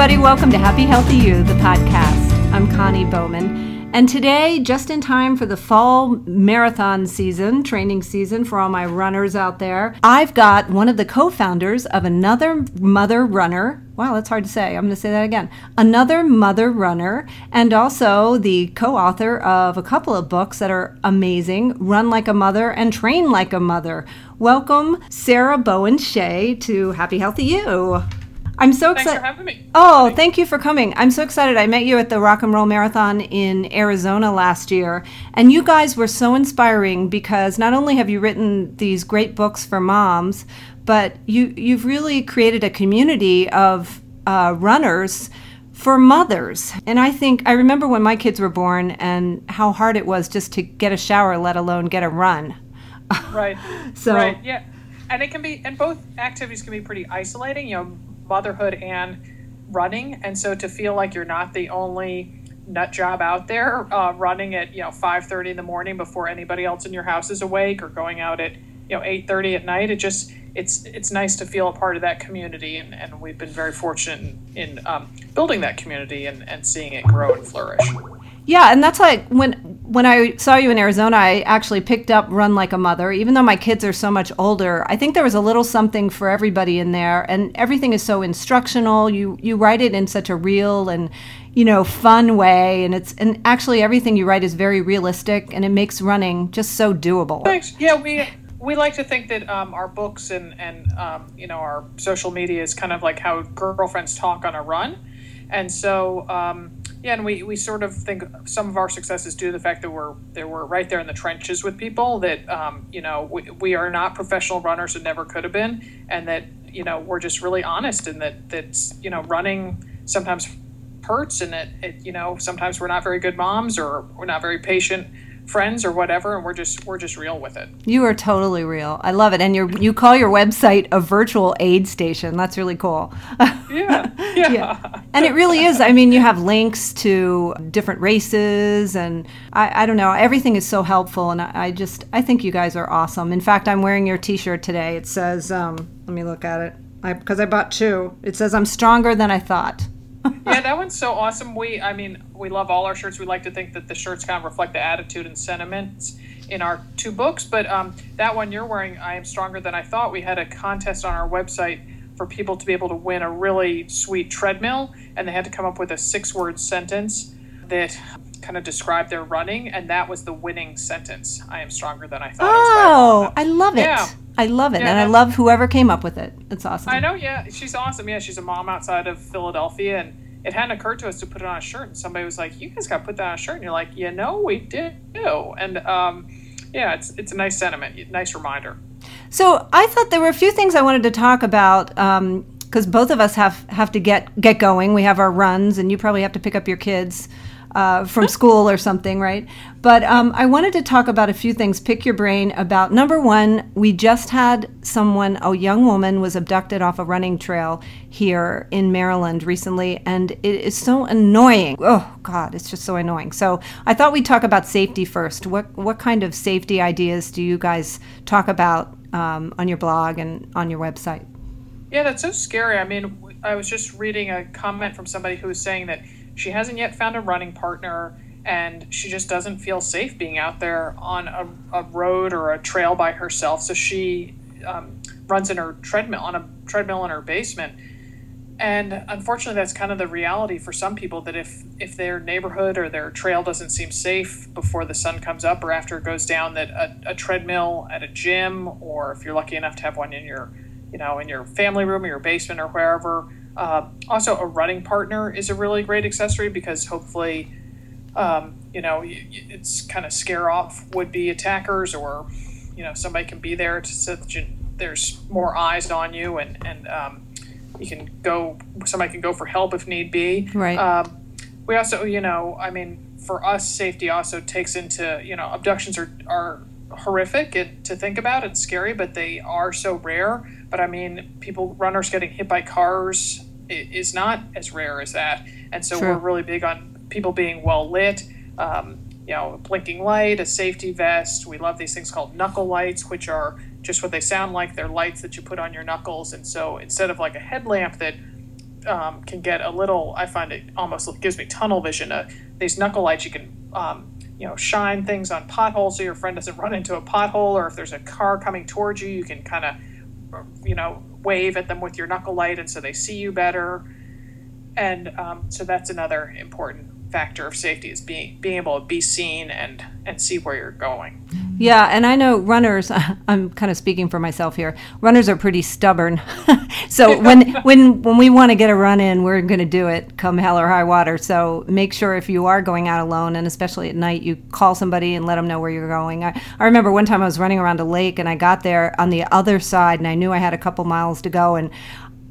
everybody. Welcome to Happy Healthy You, the podcast. I'm Connie Bowman. And today, just in time for the fall marathon season, training season for all my runners out there, I've got one of the co founders of another mother runner. Wow, that's hard to say. I'm going to say that again. Another mother runner, and also the co author of a couple of books that are amazing Run Like a Mother and Train Like a Mother. Welcome, Sarah Bowen Shea, to Happy Healthy You. I'm so Thanks excited. for having me. Oh, thank you for coming. I'm so excited. I met you at the Rock and Roll Marathon in Arizona last year, and you guys were so inspiring because not only have you written these great books for moms, but you you've really created a community of uh, runners for mothers. And I think I remember when my kids were born and how hard it was just to get a shower, let alone get a run. Right. So- right. Yeah. And it can be, and both activities can be pretty isolating. You know, motherhood and running, and so to feel like you're not the only nut job out there uh, running at you know 5:30 in the morning before anybody else in your house is awake, or going out at you know 8:30 at night. It just it's it's nice to feel a part of that community, and, and we've been very fortunate in, in um, building that community and, and seeing it grow and flourish. Yeah, and that's like when when I saw you in Arizona, I actually picked up Run Like a Mother. Even though my kids are so much older, I think there was a little something for everybody in there, and everything is so instructional. You you write it in such a real and you know fun way, and it's and actually everything you write is very realistic, and it makes running just so doable. Thanks. Yeah, we we like to think that um, our books and and um, you know our social media is kind of like how girlfriends talk on a run, and so um, yeah, and we, we sort of think some of our success is due to the fact that we're that we're right there in the trenches with people. That um, you know we, we are not professional runners and never could have been, and that you know we're just really honest and that that's you know running sometimes hurts and it, it you know sometimes we're not very good moms or we're not very patient friends or whatever and we're just we're just real with it You are totally real. I love it, and you you call your website a virtual aid station. That's really cool. yeah yeah, And it really is. I mean, you have links to different races, and I, I don't know. Everything is so helpful, and I, I just I think you guys are awesome. In fact, I'm wearing your T-shirt today. It says, um, "Let me look at it," because I, bought two. It says, "I'm stronger than I thought." yeah that one's so awesome we i mean we love all our shirts we like to think that the shirts kind of reflect the attitude and sentiments in our two books but um, that one you're wearing i am stronger than i thought we had a contest on our website for people to be able to win a really sweet treadmill and they had to come up with a six word sentence that kind of described their running and that was the winning sentence i am stronger than i thought It was by Oh. I love it. Yeah. I love it, Yeah, and I love whoever came up with it. It's awesome. I know, yeah, she's awesome. Yeah, she's a mom outside of Philadelphia, and it hadn't occurred to us to put it on a shirt. And somebody was like, "You guys got to put that on a shirt," and you're like, "You know, we did." do." And um, yeah, it's it's a nice sentiment, nice reminder. So I thought there were a few things I wanted to talk about because both of us have have to get get going. We have our runs, and you probably have to pick up your kids uh, from school or something, right? But um, I wanted to talk about a few things. Pick your brain about number one. We just had someone, a young woman, was abducted off a running trail here in Maryland recently, and it is so annoying. Oh God, it's just so annoying. So I thought we'd talk about safety first. What what kind of safety ideas do you guys talk about um, on your blog and on your website? Yeah, that's so scary. I mean, I was just reading a comment from somebody who was saying that she hasn't yet found a running partner and she just doesn't feel safe being out there on a, a road or a trail by herself. So she um, runs in her treadmill, on a treadmill in her basement. And unfortunately, that's kind of the reality for some people that if, if their neighborhood or their trail doesn't seem safe before the sun comes up or after it goes down, that a, a treadmill at a gym, or if you're lucky enough to have one in your you know, in your family room or your basement or wherever. Uh, also, a running partner is a really great accessory because hopefully, um, you know, it's kind of scare off would be attackers or, you know, somebody can be there to, so that you, there's more eyes on you and, and um, you can go, somebody can go for help if need be. Right. Um, we also, you know, I mean, for us, safety also takes into, you know, abductions are, are horrific it, to think about. It's scary, but they are so rare. But I mean, people, runners getting hit by cars is not as rare as that. And so True. we're really big on people being well lit. Um, you know, a blinking light, a safety vest. We love these things called knuckle lights, which are just what they sound like. They're lights that you put on your knuckles. And so instead of like a headlamp that um, can get a little. I find it almost gives me tunnel vision. Uh, these knuckle lights, you can um, you know shine things on potholes so your friend doesn't run into a pothole, or if there's a car coming towards you, you can kind of you know wave at them with your knuckle light, and so they see you better. And um, so that's another important factor of safety is being being able to be seen and and see where you're going. Yeah, and I know runners. I'm kind of speaking for myself here. Runners are pretty stubborn, so when when when we want to get a run in, we're going to do it, come hell or high water. So make sure if you are going out alone, and especially at night, you call somebody and let them know where you're going. I, I remember one time I was running around a lake, and I got there on the other side, and I knew I had a couple miles to go, and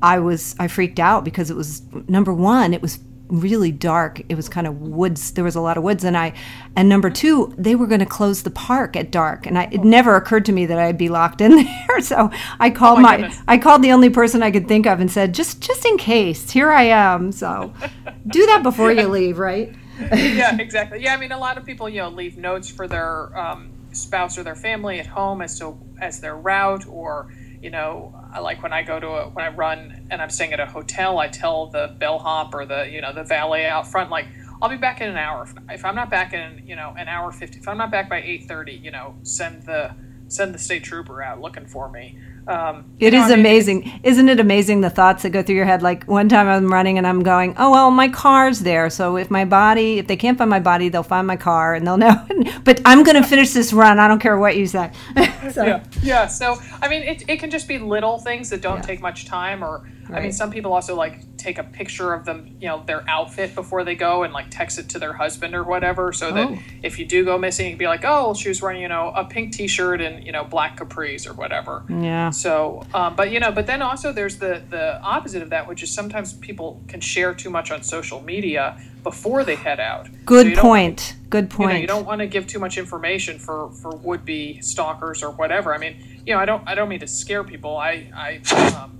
I was I freaked out because it was number one, it was really dark. It was kind of woods. There was a lot of woods, and I, and number two, they were going to close the park at dark, and I, it never occurred to me that I'd be locked in there. So I called oh my, my I called the only person I could think of and said, just just in case, here I am. So do that before you leave, right? yeah, exactly. Yeah, I mean, a lot of people, you know, leave notes for their um, spouse or their family at home as to as their route or you know, I like when I go to a, when I run and I'm staying at a hotel, I tell the bellhop or the, you know, the valet out front, like, I'll be back in an hour. If, I'm not back in, you know, an hour 50, if I'm not back by 830, you know, send the, send the state trooper out looking for me. Um, it is know, amazing, mean, isn't it amazing the thoughts that go through your head? Like one time I'm running and I'm going, oh well, my car's there, so if my body, if they can't find my body, they'll find my car and they'll know. but I'm going to finish this run. I don't care what you say. so. Yeah, yeah. So I mean, it it can just be little things that don't yeah. take much time, or Right. I mean, some people also like take a picture of them, you know, their outfit before they go and like text it to their husband or whatever, so that oh. if you do go missing, you can be like, oh, she was wearing, you know, a pink T-shirt and you know black capris or whatever. Yeah. So, um, but you know, but then also there's the the opposite of that, which is sometimes people can share too much on social media before they head out. Good so point. Good point. You, know, you don't want to give too much information for for would be stalkers or whatever. I mean, you know, I don't I don't mean to scare people. I I. Um,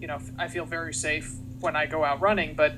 you know, I feel very safe when I go out running, but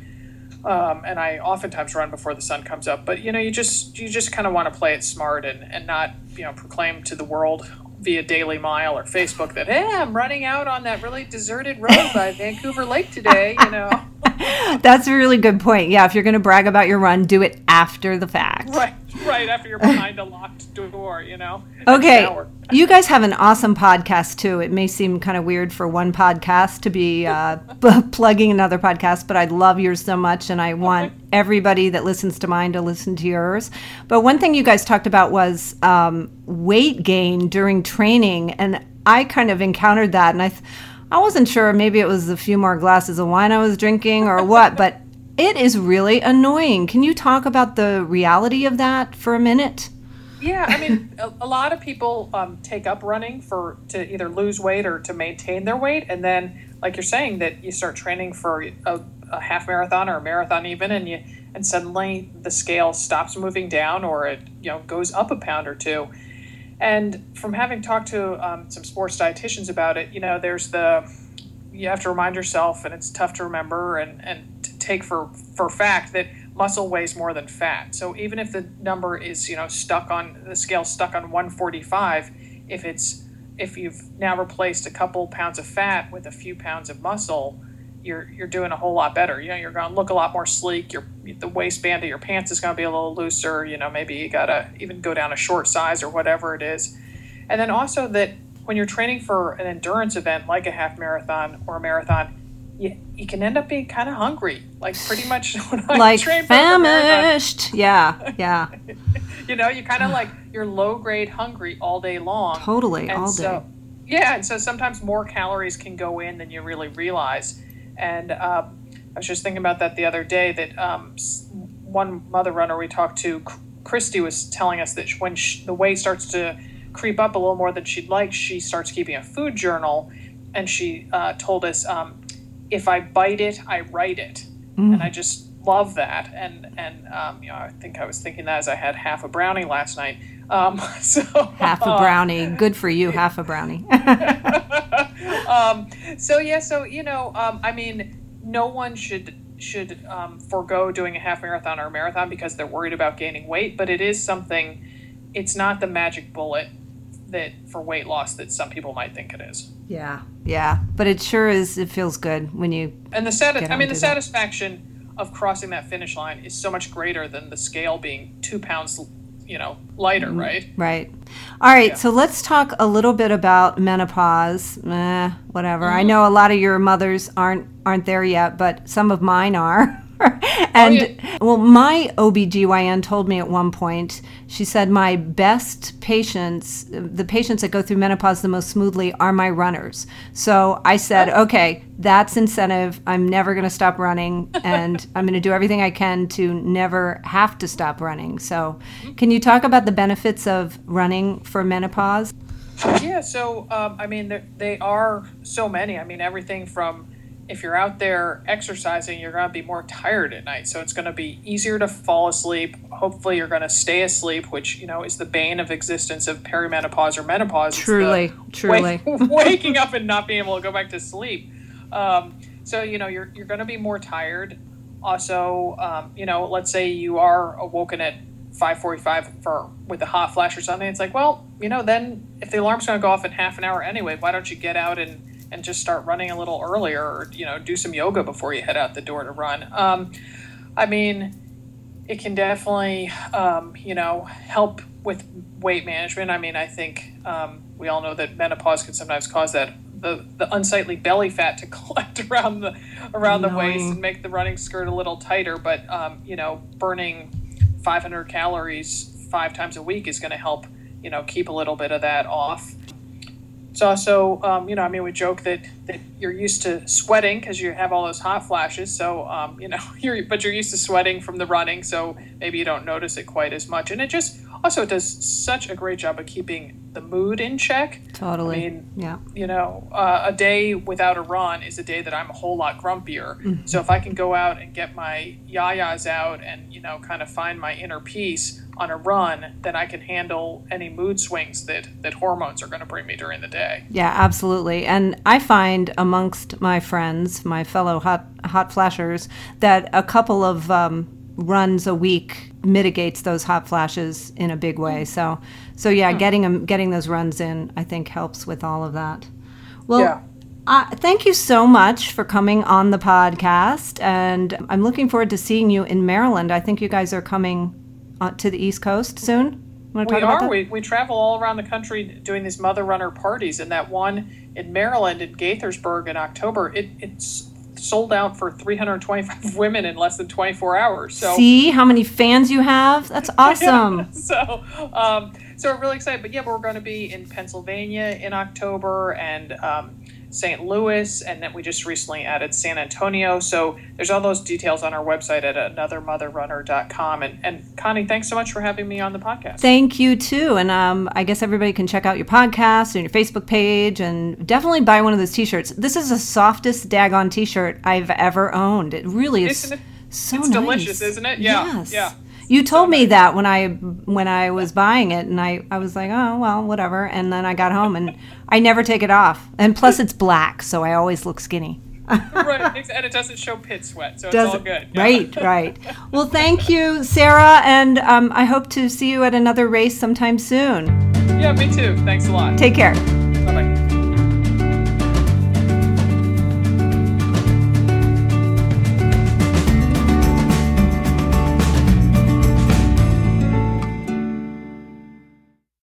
um, and I oftentimes run before the sun comes up. But you know, you just you just kind of want to play it smart and and not you know proclaim to the world via Daily Mile or Facebook that hey, I'm running out on that really deserted road by Vancouver Lake today. You know. That's a really good point. Yeah, if you're going to brag about your run, do it after the fact. Right, right after you're behind a locked door, you know. Okay. You guys have an awesome podcast too. It may seem kind of weird for one podcast to be uh, plugging another podcast, but I love yours so much, and I want everybody that listens to mine to listen to yours. But one thing you guys talked about was um, weight gain during training, and I kind of encountered that, and I. Th- I wasn't sure. Maybe it was a few more glasses of wine I was drinking or what, but it is really annoying. Can you talk about the reality of that for a minute? Yeah, I mean, a, a lot of people um, take up running for to either lose weight or to maintain their weight, and then, like you're saying, that you start training for a, a half marathon or a marathon even, and you and suddenly the scale stops moving down or it you know goes up a pound or two and from having talked to um, some sports dietitians about it, you know, there's the you have to remind yourself, and it's tough to remember and and take for for fact that muscle weighs more than fat. So even if the number is you know stuck on the scale stuck on 145, if it's if you've now replaced a couple pounds of fat with a few pounds of muscle, you're you're doing a whole lot better. You know, you're going to look a lot more sleek. Your the waistband of your pants is going to be a little looser. You know, maybe you got to even go down a short size or whatever it is. And then also that when you're training for an endurance event like a half marathon or a marathon, you, can end up being kind of hungry, like pretty much like famished. Yeah, yeah. you know, you kind of like you're low grade hungry all day long. Totally, and all so, day. Yeah, and so sometimes more calories can go in than you really realize. And um, I was just thinking about that the other day. That um, one mother runner we talked to, Christy, was telling us that when she, the weight starts to creep up a little more than she'd like, she starts keeping a food journal, and she uh, told us, um, "If I bite it, I write it," mm. and I just love that. And and um, you know, I think I was thinking that as I had half a brownie last night. Um, so half a brownie, uh, good for you, half a brownie. um, so yeah, so you know, um, I mean, no one should should um, forego doing a half marathon or a marathon because they're worried about gaining weight, but it is something. It's not the magic bullet that for weight loss that some people might think it is. Yeah, Yeah, but it sure is. It feels good when you. And the sati- I mean, the to that. satisfaction of crossing that finish line is so much greater than the scale being two pounds, you know, lighter, Mm-hmm. right? Right. All right. Yeah. So let's talk a little bit about menopause. Eh, whatever. Mm-hmm. I know a lot of your mothers aren't aren't there yet, but some of mine are. and yeah. well, my OBGYN told me at one point, she said my best patients, the patients that go through menopause the most smoothly are my runners. So I said, okay, that's incentive. I'm never going to stop running and I'm going to do everything I can to never have to stop running. So, can you talk about the benefits of running for menopause? Yeah, so um, I mean, they are so many. I mean, everything from if you're out there exercising, you're going to be more tired at night. So it's going to be easier to fall asleep. Hopefully, you're going to stay asleep, which, you know, is the bane of existence of perimenopause or menopause. Truly, truly. wake- waking up and not being able to go back to sleep. Um, so, you know, you're, you're going to be more tired. Also, um, you know, let's say you are awoken at 5:45 for with a hot flash or something. It's like, well, you know, then if the alarm's going to go off in half an hour anyway, why don't you get out and and just start running a little earlier, or you know, do some yoga before you head out the door to run. Um, I mean, it can definitely, um, you know, help with weight management. I mean, I think um, we all know that menopause can sometimes cause that the, the unsightly belly fat to collect around the around the waist and make the running skirt a little tighter. But um, you know, burning 500 calories five times a week is going to help, you know, keep a little bit of that off. It's also, um, you know, I mean, we joke that, that you're used to sweating because you have all those hot flashes. So, um, you know, you're, but you're used to sweating from the running. So maybe you don't notice it quite as much. And it just also it does such a great job of keeping the mood in check. Totally. I mean, yeah. you know, uh, a day without a run is a day that I'm a whole lot grumpier. Mm-hmm. So if I can go out and get my yayas out and, you know, kind of find my inner peace on a run, then I can handle any mood swings that, that hormones are going to bring me during the day. Yeah, absolutely. And I find amongst my friends, my fellow hot hot flashers, that a couple of um, runs a week mitigates those hot flashes in a big way. So, so yeah, getting 'em- getting those runs in, I think helps with all of that. Well, Yeah. uh, thank you so much for coming on the podcast, and I'm looking forward to seeing you in Maryland. I think you guys are coming to the East Coast soon. Want to We about are. that? We, we travel all around the country doing these mother runner parties, and that one in Maryland in Gaithersburg in October, it, it's sold out for 325 women in less than 24 hours. So See how many fans you have? That's awesome. so um, so we're really excited. But yeah, we're going to be in Pennsylvania in October and um, St. Louis, and then we just recently added San Antonio. So there's all those details on our website at anothermotherrunner.com. And, and Connie, thanks so much for having me on the podcast. Thank you too. And um, I guess everybody can check out your podcast and your Facebook page and definitely buy one of those t shirts. This is the softest daggone t shirt I've ever owned. It really is Isn't so it's nice. delicious, isn't it? Yeah, Yes. yeah. You told me that when I when I was buying it, and I, I was like, oh well, whatever. And then I got home, and I never take it off. And plus, it's black, so I always look skinny. right, and it doesn't show pit sweat, so it's all Doesn't- good. Yeah. Right, right. Well, thank you, Sarah, and um, I hope to see you at another race sometime soon. Yeah, me too. Thanks a lot. Take care.